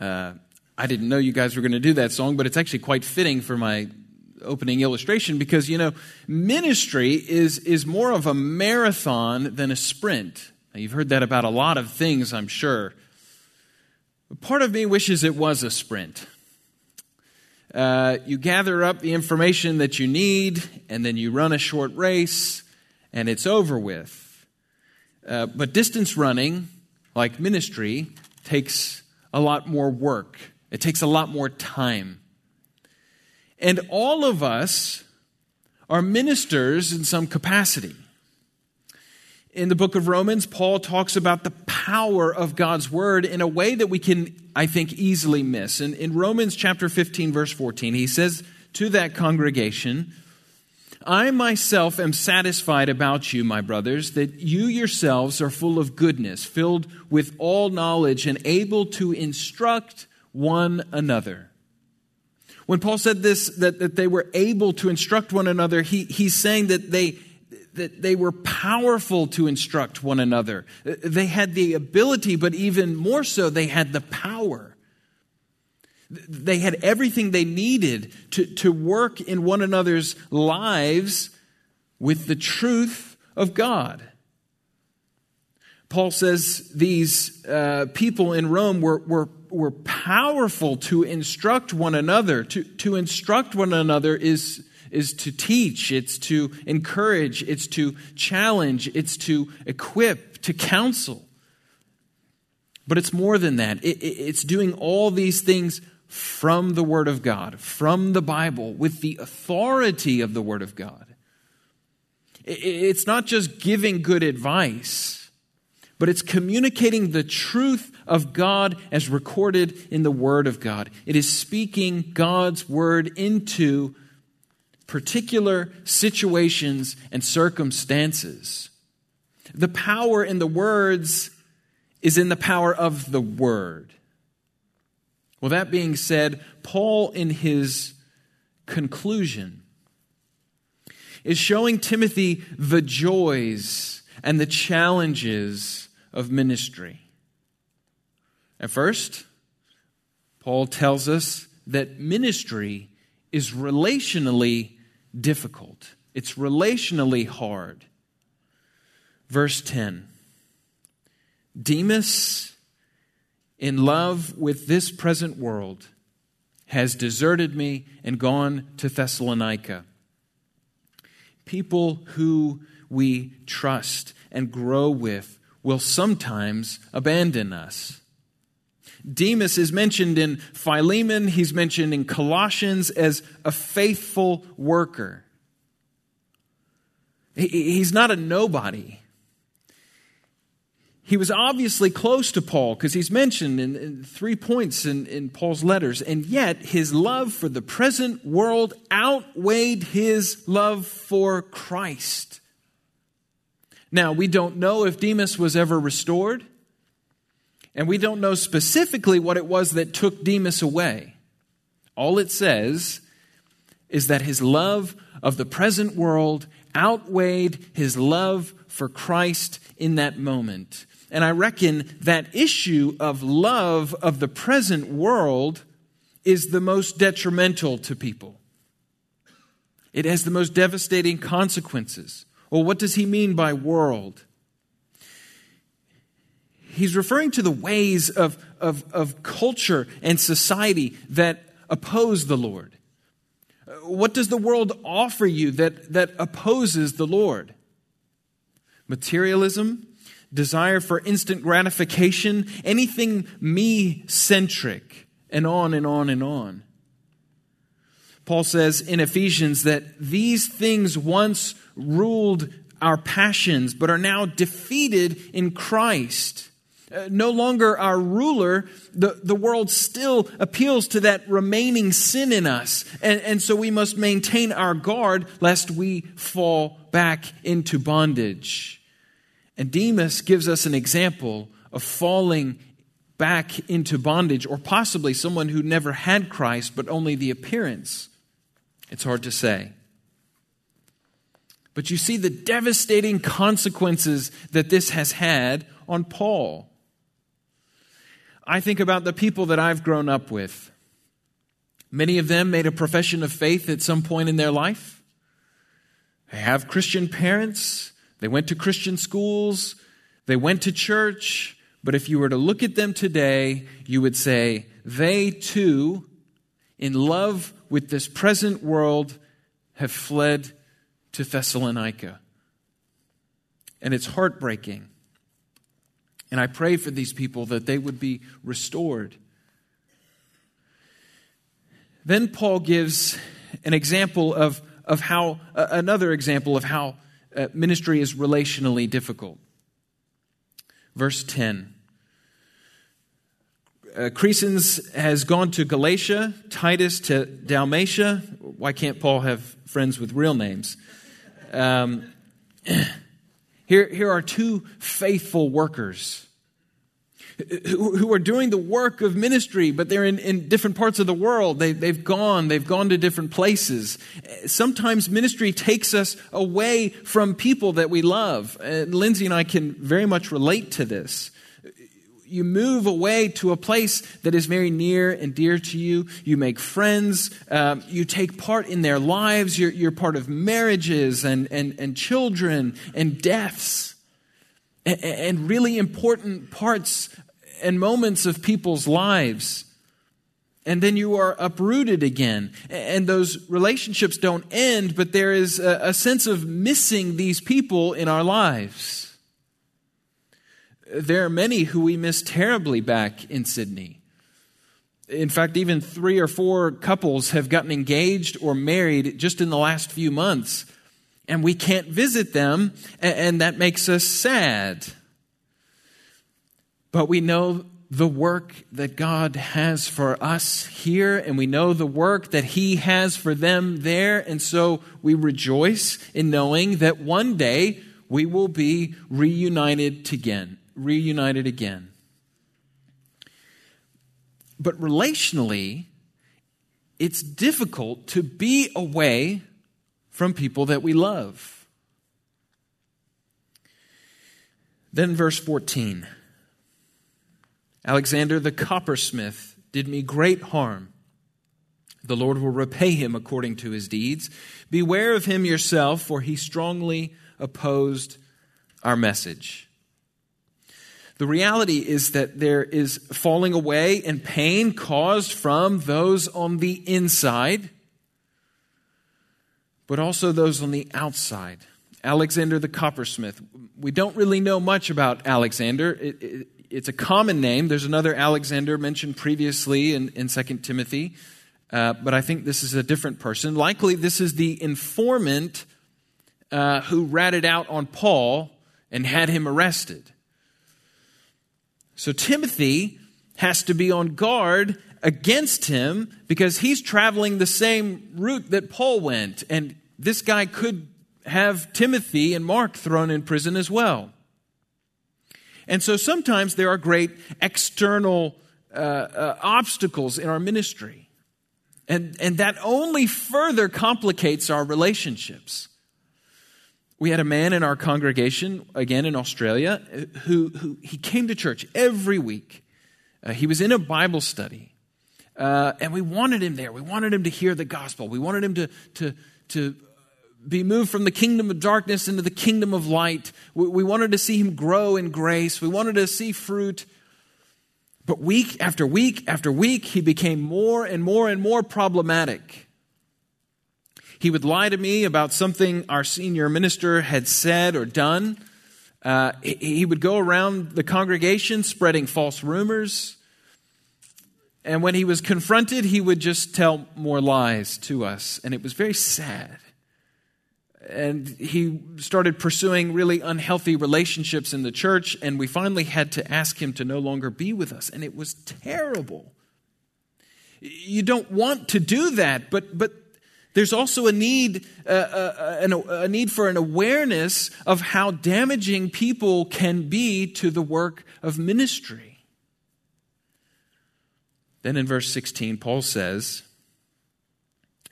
Uh, I didn't know you guys were going to do that song, but it's actually quite fitting for my opening illustration because, you know, ministry is, is more of a marathon than a sprint. Now, you've heard that about a lot of things, I'm sure. Part of me wishes it was a sprint. Uh, you gather up the information that you need, and then you run a short race, and it's over with. Uh, but distance running, like ministry, takes a lot more work, it takes a lot more time. And all of us are ministers in some capacity. In the book of Romans, Paul talks about the power of God's word in a way that we can, I think, easily miss. And in Romans chapter 15, verse 14, he says to that congregation, I myself am satisfied about you, my brothers, that you yourselves are full of goodness, filled with all knowledge, and able to instruct one another. When Paul said this, that, that they were able to instruct one another, he, he's saying that they, that they were powerful to instruct one another. They had the ability, but even more so, they had the power. They had everything they needed to, to work in one another's lives with the truth of God. Paul says these uh, people in Rome were, were were powerful to instruct one another. To, to instruct one another is, is to teach, it's to encourage, it's to challenge, it's to equip, to counsel. But it's more than that. It, it, it's doing all these things from the Word of God, from the Bible, with the authority of the Word of God. It's not just giving good advice but it's communicating the truth of God as recorded in the Word of God. It is speaking God's Word into particular situations and circumstances. The power in the words is in the power of the Word. Well, that being said, Paul, in his conclusion, is showing Timothy the joys and the challenges of ministry. At first, Paul tells us that ministry is relationally difficult, it's relationally hard. Verse 10 Demas, in love with this present world, has deserted me and gone to Thessalonica. People who we trust and grow with will sometimes abandon us. Demas is mentioned in Philemon, he's mentioned in Colossians as a faithful worker. He's not a nobody. He was obviously close to Paul because he's mentioned in, in three points in, in Paul's letters, and yet his love for the present world outweighed his love for Christ. Now, we don't know if Demas was ever restored, and we don't know specifically what it was that took Demas away. All it says is that his love of the present world outweighed his love for Christ in that moment. And I reckon that issue of love of the present world is the most detrimental to people. It has the most devastating consequences. Well, what does he mean by world? He's referring to the ways of, of, of culture and society that oppose the Lord. What does the world offer you that, that opposes the Lord? Materialism, desire for instant gratification, anything me centric, and on and on and on. Paul says in Ephesians that these things once ruled our passions, but are now defeated in Christ. Uh, no longer our ruler, the, the world still appeals to that remaining sin in us. And, and so we must maintain our guard lest we fall back into bondage. And Demas gives us an example of falling back into bondage, or possibly someone who never had Christ but only the appearance it's hard to say. But you see the devastating consequences that this has had on Paul. I think about the people that I've grown up with. Many of them made a profession of faith at some point in their life. They have Christian parents. They went to Christian schools. They went to church. But if you were to look at them today, you would say, they too, in love with this present world, have fled to Thessalonica. And it's heartbreaking. And I pray for these people that they would be restored. Then Paul gives an example of, of how, uh, another example of how uh, ministry is relationally difficult. Verse 10. Uh, Crescens has gone to Galatia, Titus to Dalmatia. Why can't Paul have friends with real names? Um, here, here are two faithful workers who, are doing the work of ministry, but they're in, in different parts of the world. They, they've gone, they've gone to different places. Sometimes ministry takes us away from people that we love. And Lindsay and I can very much relate to this you move away to a place that is very near and dear to you. You make friends. Um, you take part in their lives. You're, you're part of marriages and, and, and children and deaths and really important parts and moments of people's lives. And then you are uprooted again. And those relationships don't end, but there is a, sense of missing these people in our lives. There are many who we miss terribly back in Sydney. In fact, even three or four couples have gotten engaged or married just in the last few months, and we can't visit them, and that makes us sad. But we know the work that God has for us here, and we know the work that He has for them there. And so we rejoice in knowing that one day we will be reunited again, reunited again. But relationally, it's difficult to be away from people that we love. Then, verse 14. Alexander the coppersmith did me great harm. The Lord will repay him according to his deeds. Beware of him yourself, for he strongly opposed our message. The reality is that there is falling away and pain caused from those on the inside, but also those on the outside. Alexander the coppersmith. We don't really know much about Alexander. It, it's a common name. There's another Alexander mentioned previously in, in 2 Timothy, uh, but I think this is a different person. Likely, this is the informant uh, who ratted out on Paul and had him arrested. So Timothy has to be on guard against him because he's traveling the same route that Paul went, and this guy could have Timothy and Mark thrown in prison as well. And so sometimes there are great external uh, uh, obstacles in our ministry. And, and that only further complicates our relationships. We had a man in our congregation, again in Australia, who, who he came to church every week. Uh, he was in a Bible study. Uh, and we wanted him there. We wanted him to hear the gospel. We wanted him to, to, to be moved from the kingdom of darkness into the kingdom of light. We, we wanted to see him grow in grace. We wanted to see fruit. But week after week after week, he became more and more and more problematic. He would lie to me about something our senior minister had said or done. Uh, he would go around the congregation spreading false rumors. And when he was confronted, he would just tell more lies to us. And it was very sad and he started pursuing really unhealthy relationships in the church and we finally had to ask him to no longer be with us and it was terrible. You don't want to do that but but there's also a need uh, uh, a, a need for an awareness of how damaging people can be to the work of ministry. Then in verse 16 paul says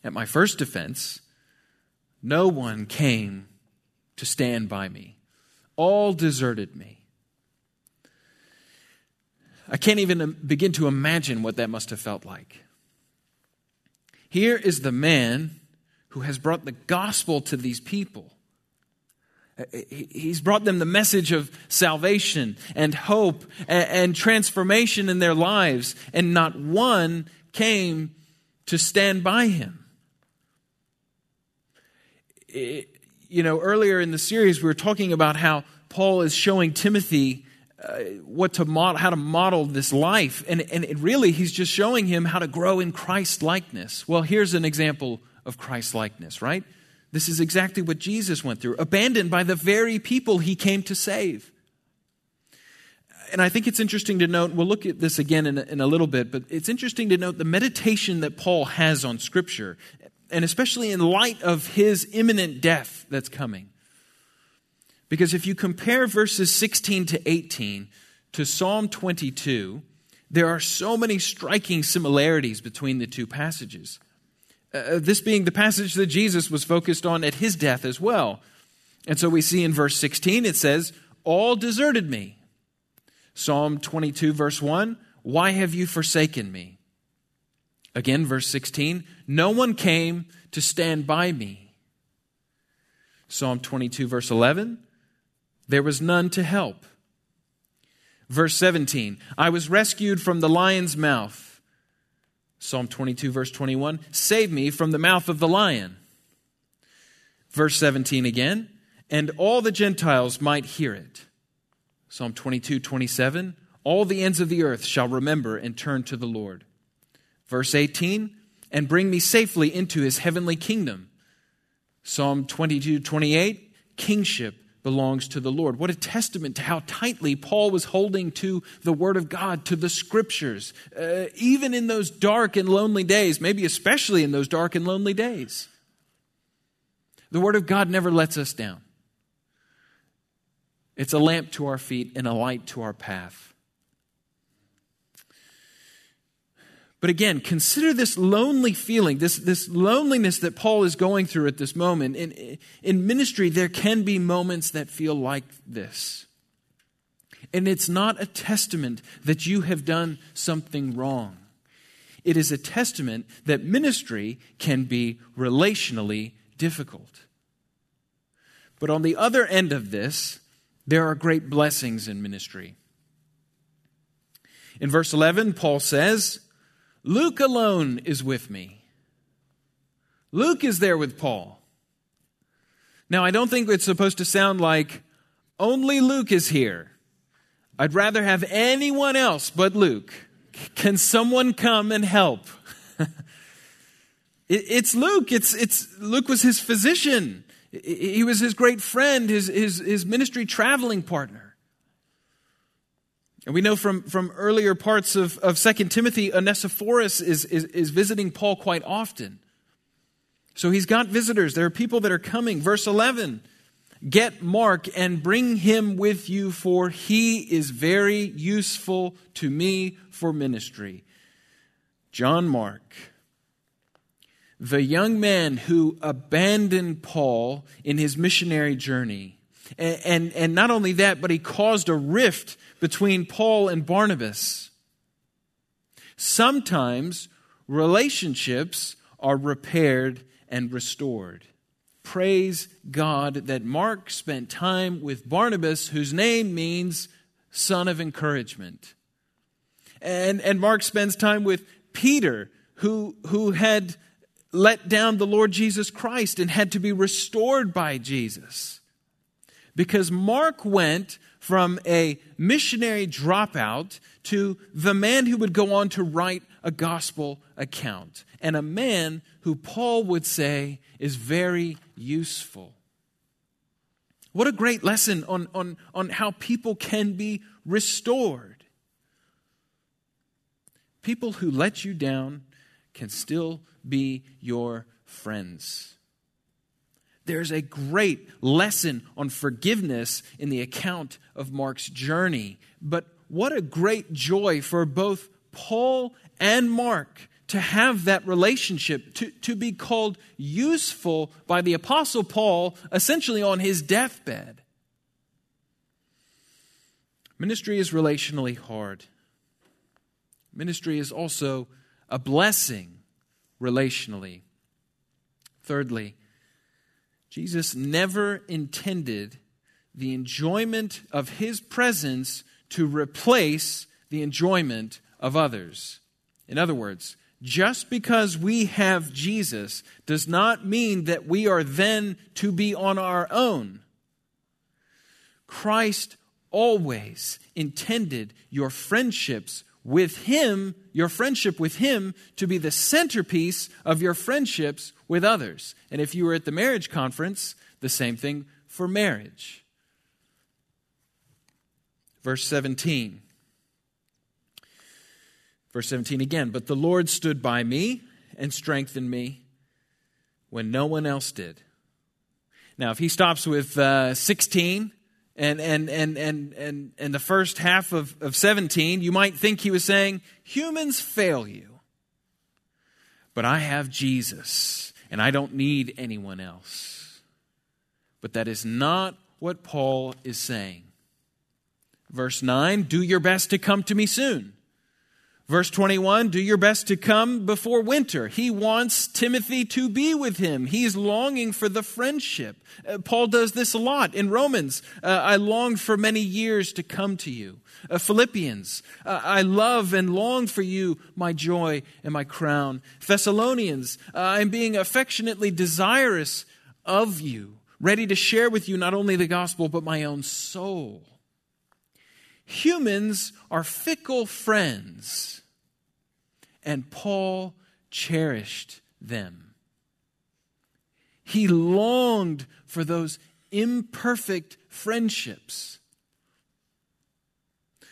at my first defense no one came to stand by me. All deserted me. I can't even begin to imagine what that must have felt like. Here is the man who has brought the gospel to these people. Uh, he's brought them the message of salvation and hope and transformation in their lives, and not one came to stand by him. You know, earlier in the series, we were talking about how Paul is showing Timothy uh, what to how to model this life. And, and really, he's just showing him how to grow in Christ likeness. Well, here's an example of Christ likeness, right? This is exactly what Jesus went through, abandoned by the very people he came to save. And I think it's interesting to note, we'll look at this again in a, in a little bit, but it's interesting to note the meditation that Paul has on Scripture, and especially in light of his imminent death that's coming. Because if you compare verses 16 to 18 to Psalm 22, there are so many striking similarities between the two passages. Uh, uh, this being the passage that Jesus was focused on at his death as well. And so we see in verse 16 it says, All deserted me. Psalm 22, verse 1, Why have you forsaken me? Again, verse 16, No one came to stand by me. Psalm 22, verse 11, there was none to help. Verse 17, I was rescued from the lion's mouth. Psalm 22, verse 21, save me from the mouth of the lion. Verse 17 again, and all the Gentiles might hear it. Psalm 22, 27, all the ends of the earth shall remember and turn to the Lord. Verse 18, and bring me safely into his heavenly kingdom. Psalm 22, 28, kingship belongs to the Lord. What a testament to how tightly Paul was holding to the Word of God, to the Scriptures, uh, even in those dark and lonely days, maybe especially in those dark and lonely days. The Word of God never lets us down. It's a lamp to our feet and a light to our path. But again, consider this lonely feeling, this, this loneliness that Paul is going through at this moment. In, in ministry, there can be moments that feel like this. And it's not a testament that you have done something wrong. It is a testament that ministry can be relationally difficult. But on the other end of this, there are great blessings in ministry. In verse 11, Paul says, Luke alone is with me. Luke is there with Paul. Now, I don't think it's supposed to sound like only Luke is here. I'd rather have anyone else but Luke. Can someone come and help? it's Luke. It's, it's, Luke was his physician. He was his great friend, his, his, his ministry traveling partner. And we know from, from earlier parts of, of 2 Timothy, Onesiphorus is, is, is visiting Paul quite often. So he's got visitors. There are people that are coming. Verse 11 Get Mark and bring him with you, for he is very useful to me for ministry. John Mark, the young man who abandoned Paul in his missionary journey. And, and, and not only that, but he caused a rift between Paul and Barnabas. Sometimes relationships are repaired and restored. Praise God that Mark spent time with Barnabas, whose name means son of encouragement. And, and Mark spends time with Peter, who, who had let down the Lord Jesus Christ and had to be restored by Jesus. Because Mark went from a missionary dropout to the man who would go on to write a gospel account, and a man who Paul would say is very useful. What a great lesson on, on, on how people can be restored. People who let you down can still be your friends. There's a great lesson on forgiveness in the account of Mark's journey. But what a great joy for both Paul and Mark to have that relationship, to, to be called useful by the Apostle Paul essentially on his deathbed. Ministry is relationally hard. Ministry is also a blessing relationally. Thirdly, Jesus never intended the enjoyment of his presence to replace the enjoyment of others. In other words, just because we have Jesus does not mean that we are then to be on our own. Christ always intended your friendships with Him, your friendship with Him, to be the centerpiece of your friendships with others. And if you were at the marriage conference, the same thing for marriage. Verse 17. Verse 17 again, but the Lord stood by me and strengthened me when no one else did. Now, if he stops with uh, 16, and, and, and, and, and, and the first half of, of 17, you might think he was saying, Humans fail you. But I have Jesus, and I don't need anyone else. But that is not what Paul is saying. Verse 9 Do your best to come to me soon. Verse 21 Do your best to come before winter. He wants Timothy to be with him. He's longing for the friendship. Uh, Paul does this a lot in Romans. Uh, I longed for many years to come to you. Uh, Philippians, uh, I love and long for you, my joy and my crown. Thessalonians, uh, I'm being affectionately desirous of you, ready to share with you not only the gospel, but my own soul. Humans are fickle friends, and Paul cherished them. He longed for those imperfect friendships.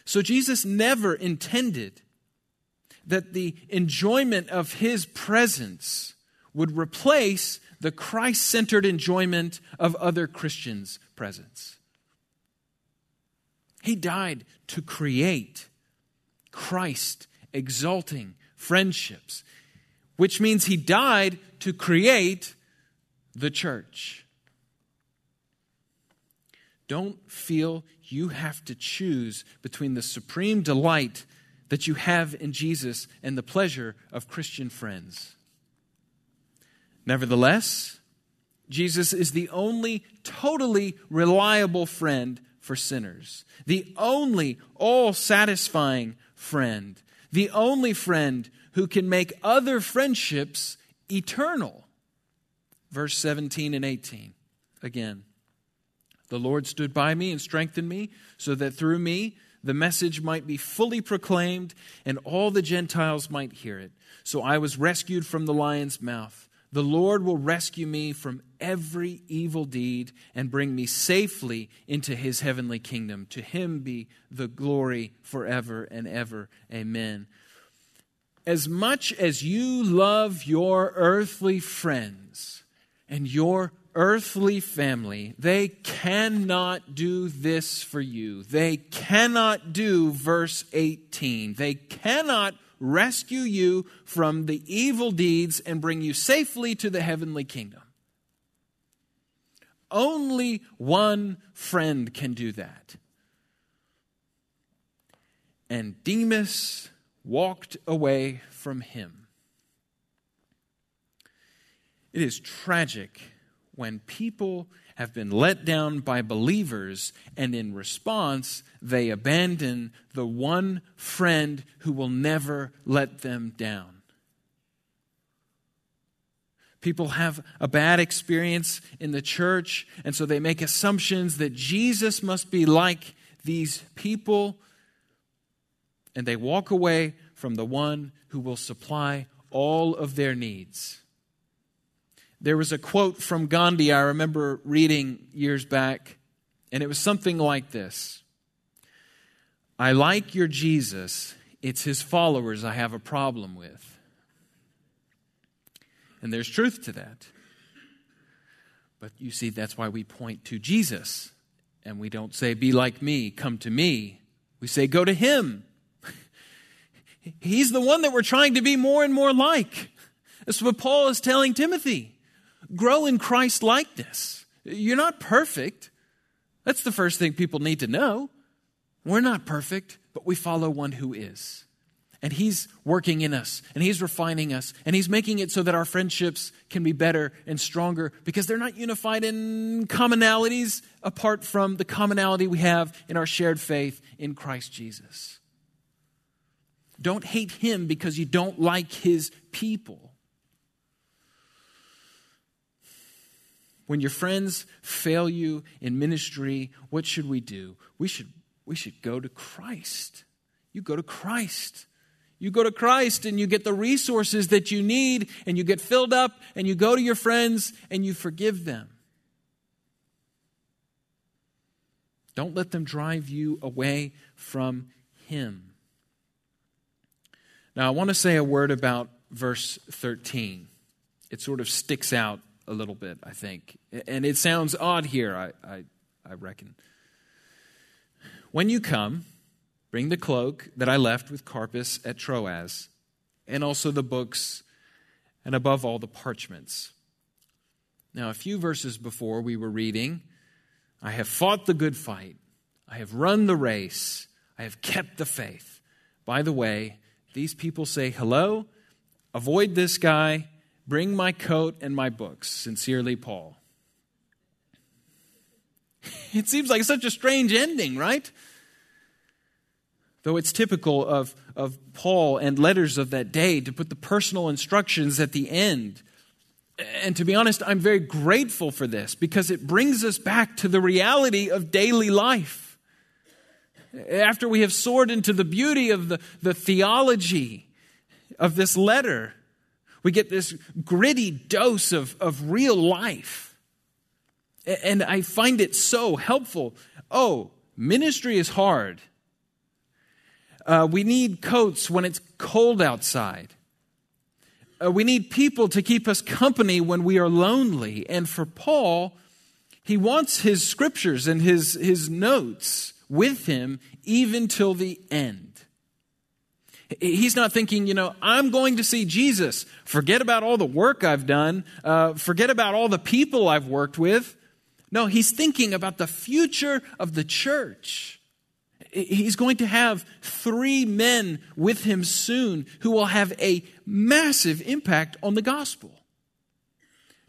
So Jesus never intended that the enjoyment of his presence would replace the Christ centered enjoyment of other Christians' presence. He died to create Christ exalting friendships, which means he died to create the church. Don't feel you have to choose between the supreme delight that you have in Jesus and the pleasure of Christian friends. Nevertheless, Jesus is the only totally reliable friend for sinners, the only all satisfying friend, the only friend who can make other friendships eternal. Verse 17 and 18 again. The Lord stood by me and strengthened me, so that through me the message might be fully proclaimed and all the Gentiles might hear it. So I was rescued from the lion's mouth. The Lord will rescue me from every evil deed and bring me safely into his heavenly kingdom. To him be the glory forever and ever. Amen. As much as you love your earthly friends and your earthly family, they cannot do this for you. They cannot do verse 18. They cannot rescue you from the evil deeds and bring you safely to the heavenly kingdom. Only one friend can do that. And Demas walked away from him. It is tragic when people have been let down by believers, and in response, they abandon the one friend who will never let them down. People have a bad experience in the church, and so they make assumptions that Jesus must be like these people, and they walk away from the one who will supply all of their needs. There was a quote from Gandhi I remember reading years back, and it was something like this I like your Jesus, it's his followers I have a problem with. And there's truth to that. But you see, that's why we point to Jesus. And we don't say, Be like me, come to me. We say, Go to him. He's the one that we're trying to be more and more like. That's what Paul is telling Timothy. Grow in Christ likeness. You're not perfect. That's the first thing people need to know. We're not perfect, but we follow one who is. And He's working in us, and He's refining us, and He's making it so that our friendships can be better and stronger because they're not unified in commonalities apart from the commonality we have in our shared faith in Christ Jesus. Don't hate Him because you don't like His people. When your friends fail you in ministry, what should we do? We should, we should go to Christ. You go to Christ. You go to Christ and you get the resources that you need, and you get filled up, and you go to your friends and you forgive them. Don't let them drive you away from Him. Now, I want to say a word about verse 13. It sort of sticks out a little bit, I think. And it sounds odd here, I, I, I reckon. When you come, bring the cloak that I left with Carpus at Troas, and also the books, and above all, the parchments. Now, a few verses before, we were reading, I have fought the good fight, I have run the race, I have kept the faith. By the way, these people say hello, avoid this guy, Bring my coat and my books. Sincerely, Paul. It seems like such a strange ending, right? Though it's typical of, of Paul and letters of that day to put the personal instructions at the end. And to be honest, I'm very grateful for this because it brings us back to the reality of daily life. After we have soared into the beauty of the, the theology of this letter, we get this gritty dose of, of real life. And I find it so helpful. Oh, ministry is hard. Uh, we need coats when it's cold outside. Uh, we need people to keep us company when we are lonely. And for Paul, he wants his scriptures and his, his notes with him even till the end. He's not thinking, you know, I'm going to see Jesus. Forget about all the work I've done. Uh, forget about all the people I've worked with. No, he's thinking about the future of the church. He's going to have three men with him soon who will have a massive impact on the gospel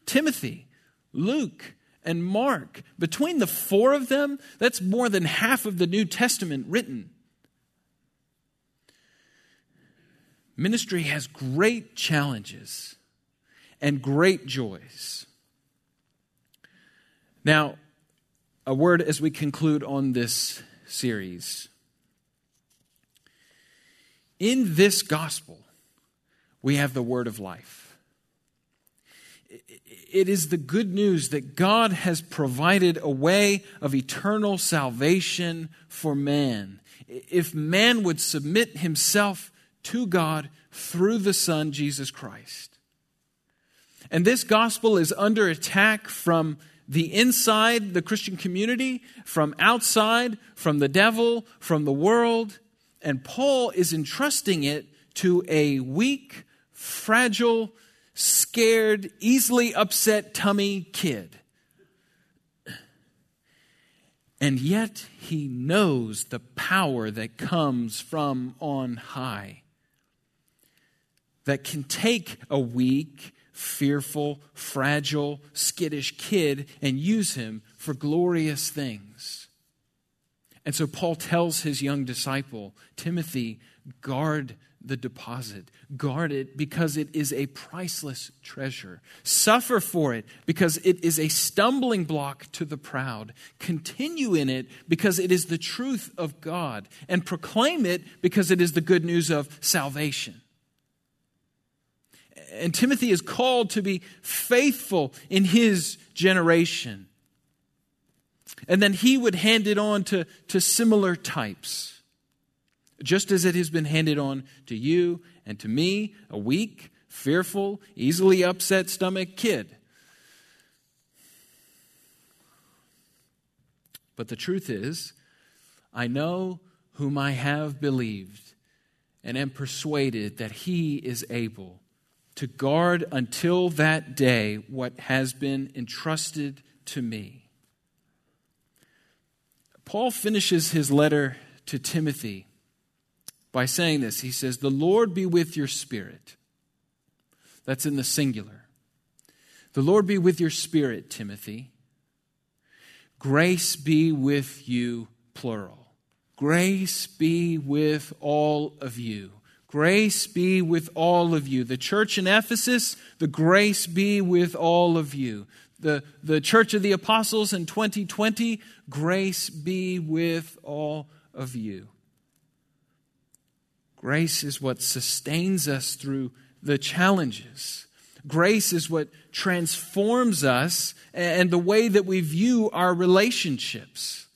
Timothy, Luke, and Mark. Between the four of them, that's more than half of the New Testament written. Ministry has great challenges and great joys. Now, a word as we conclude on this series. In this gospel, we have the word of life. It is the good news that God has provided a way of eternal salvation for man. If man would submit himself to God through the Son, Jesus Christ. And this gospel is under attack from the inside, the Christian community, from outside, from the devil, from the world. And Paul is entrusting it to a weak, fragile, scared, easily upset tummy kid. And yet he knows the power that comes from on high that can take a weak, fearful, fragile, skittish kid and use him for glorious things. And so Paul tells his young disciple, Timothy, guard the deposit. Guard it because it is a priceless treasure. Suffer for it because it is a stumbling block to the proud. Continue in it because it is the truth of God. And proclaim it because it is the good news of salvation and Timothy is called to be faithful in his generation. And then he would hand it on to, to similar types, just as it has been handed on to you and to me, a weak, fearful, easily upset stomach kid. But the truth is, I know whom I have believed and am persuaded that he is able to guard until that day what has been entrusted to me. Paul finishes his letter to Timothy by saying this. He says, The Lord be with your spirit. That's in the singular. The Lord be with your spirit, Timothy. Grace be with you, plural. Grace be with all of you. Grace be with all of you. The church in Ephesus, the grace be with all of you. The, the church of the apostles in 2020, grace be with all of you. Grace is what sustains us through the challenges. Grace is what transforms us and the way that we view our relationships.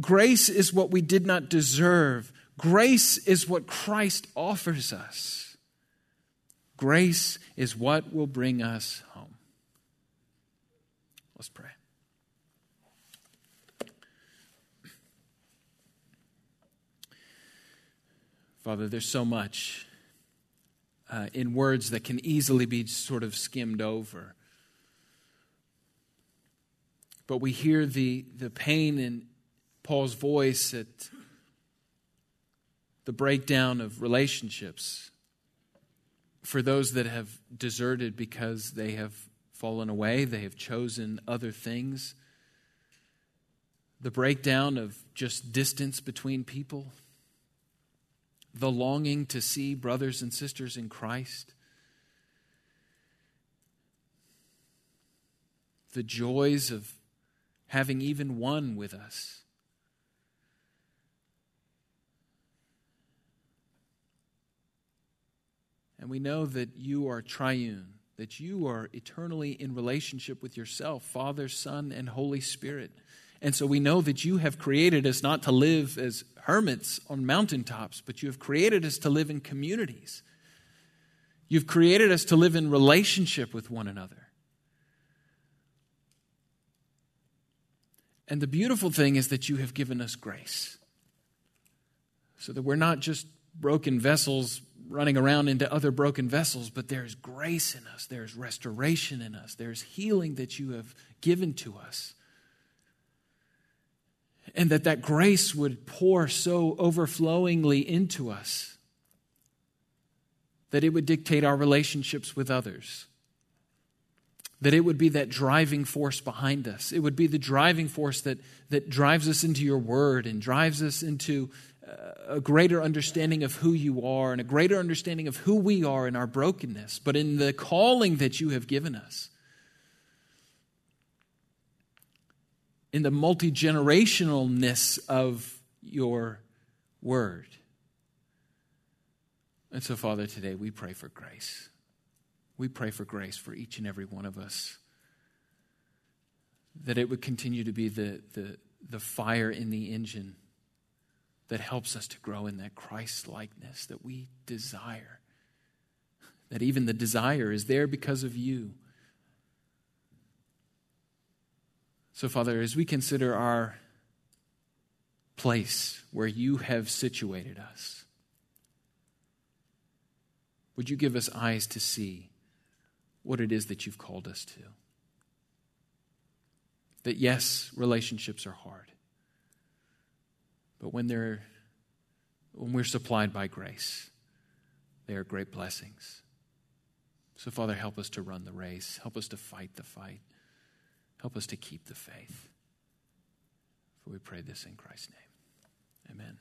Grace is what we did not deserve. Grace is what Christ offers us. Grace is what will bring us home. Let's pray. Father, there's so much uh, in words that can easily be sort of skimmed over. But we hear the, the pain in Paul's voice at the breakdown of relationships for those that have deserted because they have fallen away, they have chosen other things. The breakdown of just distance between people, the longing to see brothers and sisters in Christ. The joys of having even one with us. And we know that you are triune, that you are eternally in relationship with yourself, Father, Son, and Holy Spirit. And so we know that you have created us not to live as hermits on mountaintops, but you have created us to live in communities. You've created us to live in relationship with one another. And the beautiful thing is that you have given us grace. So that we're not just broken vessels running around into other broken vessels, but there's grace in us, there's restoration in us, there's healing that you have given to us. And that that grace would pour so overflowingly into us that it would dictate our relationships with others that it would be that driving force behind us. It would be the driving force that, that drives us into your word and drives us into a greater understanding of who you are and a greater understanding of who we are in our brokenness, but in the calling that you have given us. In the multi generationalness of your word. And so, Father, today we pray for grace. We pray for grace for each and every one of us. That it would continue to be the, the, the fire in the engine that helps us to grow in that Christ likeness that we desire. That even the desire is there because of you. So, Father, as we consider our place where you have situated us, would you give us eyes to see what it is that you've called us to. That yes, relationships are hard. But when they're when we're supplied by grace, they are great blessings. So, Father, help us to run the race. Help us to fight the fight. Help us to keep the faith. For we pray this in Christ's name. Amen.